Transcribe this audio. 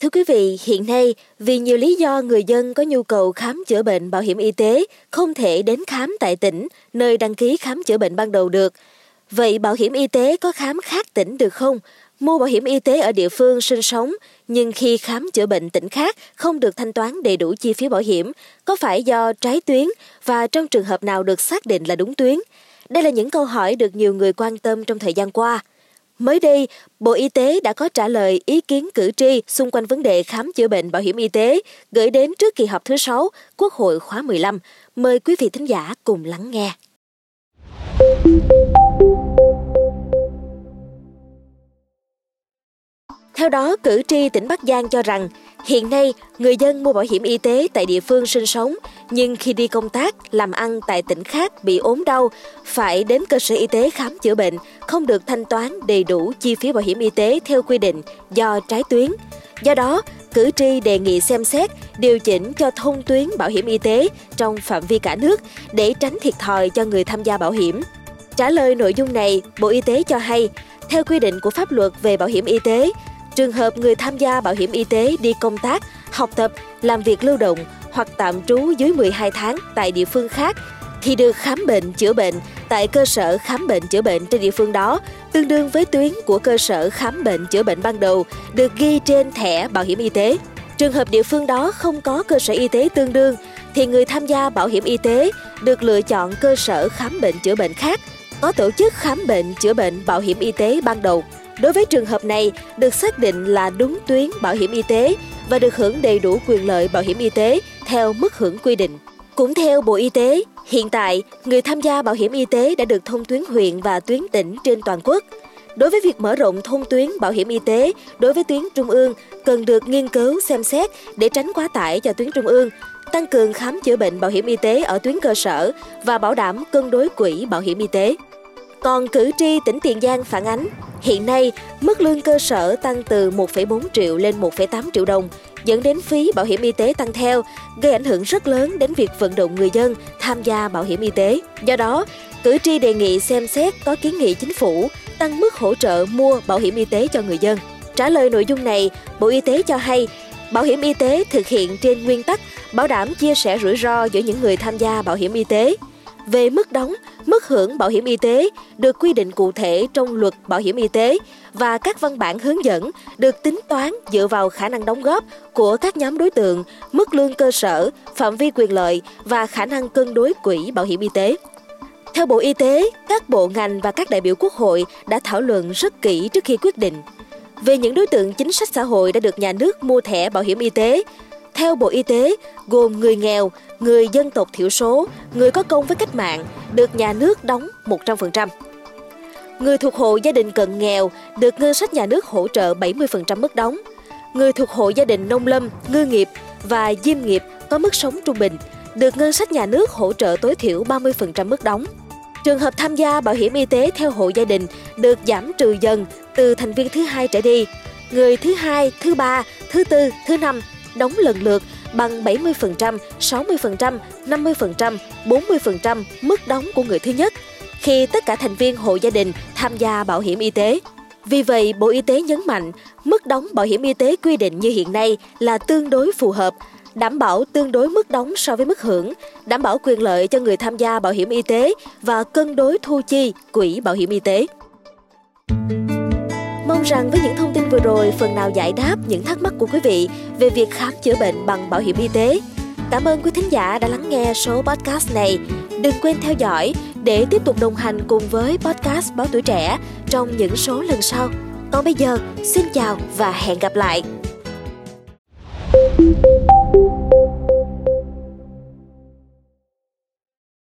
Thưa quý vị, hiện nay vì nhiều lý do người dân có nhu cầu khám chữa bệnh bảo hiểm y tế không thể đến khám tại tỉnh nơi đăng ký khám chữa bệnh ban đầu được. Vậy bảo hiểm y tế có khám khác tỉnh được không? Mua bảo hiểm y tế ở địa phương sinh sống nhưng khi khám chữa bệnh tỉnh khác không được thanh toán đầy đủ chi phí bảo hiểm, có phải do trái tuyến và trong trường hợp nào được xác định là đúng tuyến? Đây là những câu hỏi được nhiều người quan tâm trong thời gian qua. Mới đây, Bộ Y tế đã có trả lời ý kiến cử tri xung quanh vấn đề khám chữa bệnh bảo hiểm y tế gửi đến trước kỳ họp thứ 6 Quốc hội khóa 15. Mời quý vị thính giả cùng lắng nghe. Theo đó, cử tri tỉnh Bắc Giang cho rằng hiện nay người dân mua bảo hiểm y tế tại địa phương sinh sống nhưng khi đi công tác, làm ăn tại tỉnh khác bị ốm đau, phải đến cơ sở y tế khám chữa bệnh, không được thanh toán đầy đủ chi phí bảo hiểm y tế theo quy định do trái tuyến. Do đó, cử tri đề nghị xem xét điều chỉnh cho thông tuyến bảo hiểm y tế trong phạm vi cả nước để tránh thiệt thòi cho người tham gia bảo hiểm. Trả lời nội dung này, Bộ Y tế cho hay, theo quy định của pháp luật về bảo hiểm y tế, Trường hợp người tham gia bảo hiểm y tế đi công tác, học tập, làm việc lưu động hoặc tạm trú dưới 12 tháng tại địa phương khác thì được khám bệnh chữa bệnh tại cơ sở khám bệnh chữa bệnh trên địa phương đó tương đương với tuyến của cơ sở khám bệnh chữa bệnh ban đầu được ghi trên thẻ bảo hiểm y tế. Trường hợp địa phương đó không có cơ sở y tế tương đương thì người tham gia bảo hiểm y tế được lựa chọn cơ sở khám bệnh chữa bệnh khác có tổ chức khám bệnh chữa bệnh bảo hiểm y tế ban đầu. Đối với trường hợp này, được xác định là đúng tuyến bảo hiểm y tế và được hưởng đầy đủ quyền lợi bảo hiểm y tế theo mức hưởng quy định. Cũng theo Bộ Y tế, hiện tại, người tham gia bảo hiểm y tế đã được thông tuyến huyện và tuyến tỉnh trên toàn quốc. Đối với việc mở rộng thông tuyến bảo hiểm y tế đối với tuyến trung ương cần được nghiên cứu xem xét để tránh quá tải cho tuyến trung ương, tăng cường khám chữa bệnh bảo hiểm y tế ở tuyến cơ sở và bảo đảm cân đối quỹ bảo hiểm y tế. Còn cử tri tỉnh Tiền Giang phản ánh, hiện nay mức lương cơ sở tăng từ 1,4 triệu lên 1,8 triệu đồng, dẫn đến phí bảo hiểm y tế tăng theo, gây ảnh hưởng rất lớn đến việc vận động người dân tham gia bảo hiểm y tế. Do đó, cử tri đề nghị xem xét có kiến nghị chính phủ tăng mức hỗ trợ mua bảo hiểm y tế cho người dân. Trả lời nội dung này, Bộ Y tế cho hay, bảo hiểm y tế thực hiện trên nguyên tắc bảo đảm chia sẻ rủi ro giữa những người tham gia bảo hiểm y tế về mức đóng, mức hưởng bảo hiểm y tế được quy định cụ thể trong luật bảo hiểm y tế và các văn bản hướng dẫn được tính toán dựa vào khả năng đóng góp của các nhóm đối tượng, mức lương cơ sở, phạm vi quyền lợi và khả năng cân đối quỹ bảo hiểm y tế. Theo Bộ Y tế, các bộ ngành và các đại biểu Quốc hội đã thảo luận rất kỹ trước khi quyết định về những đối tượng chính sách xã hội đã được nhà nước mua thẻ bảo hiểm y tế theo Bộ Y tế, gồm người nghèo, người dân tộc thiểu số, người có công với cách mạng, được nhà nước đóng 100%. Người thuộc hộ gia đình cận nghèo được ngân sách nhà nước hỗ trợ 70% mức đóng. Người thuộc hộ gia đình nông lâm, ngư nghiệp và diêm nghiệp có mức sống trung bình được ngân sách nhà nước hỗ trợ tối thiểu 30% mức đóng. Trường hợp tham gia bảo hiểm y tế theo hộ gia đình được giảm trừ dần từ thành viên thứ hai trở đi. Người thứ hai, thứ ba, thứ tư, thứ năm đóng lần lượt bằng 70%, 60%, 50%, 40% mức đóng của người thứ nhất khi tất cả thành viên hộ gia đình tham gia bảo hiểm y tế. Vì vậy, Bộ Y tế nhấn mạnh mức đóng bảo hiểm y tế quy định như hiện nay là tương đối phù hợp, đảm bảo tương đối mức đóng so với mức hưởng, đảm bảo quyền lợi cho người tham gia bảo hiểm y tế và cân đối thu chi quỹ bảo hiểm y tế. Mong rằng với những thông tin vừa rồi phần nào giải đáp những thắc mắc của quý vị về việc khám chữa bệnh bằng bảo hiểm y tế. Cảm ơn quý thính giả đã lắng nghe số podcast này. Đừng quên theo dõi để tiếp tục đồng hành cùng với podcast Báo Tuổi Trẻ trong những số lần sau. Còn bây giờ, xin chào và hẹn gặp lại. thank you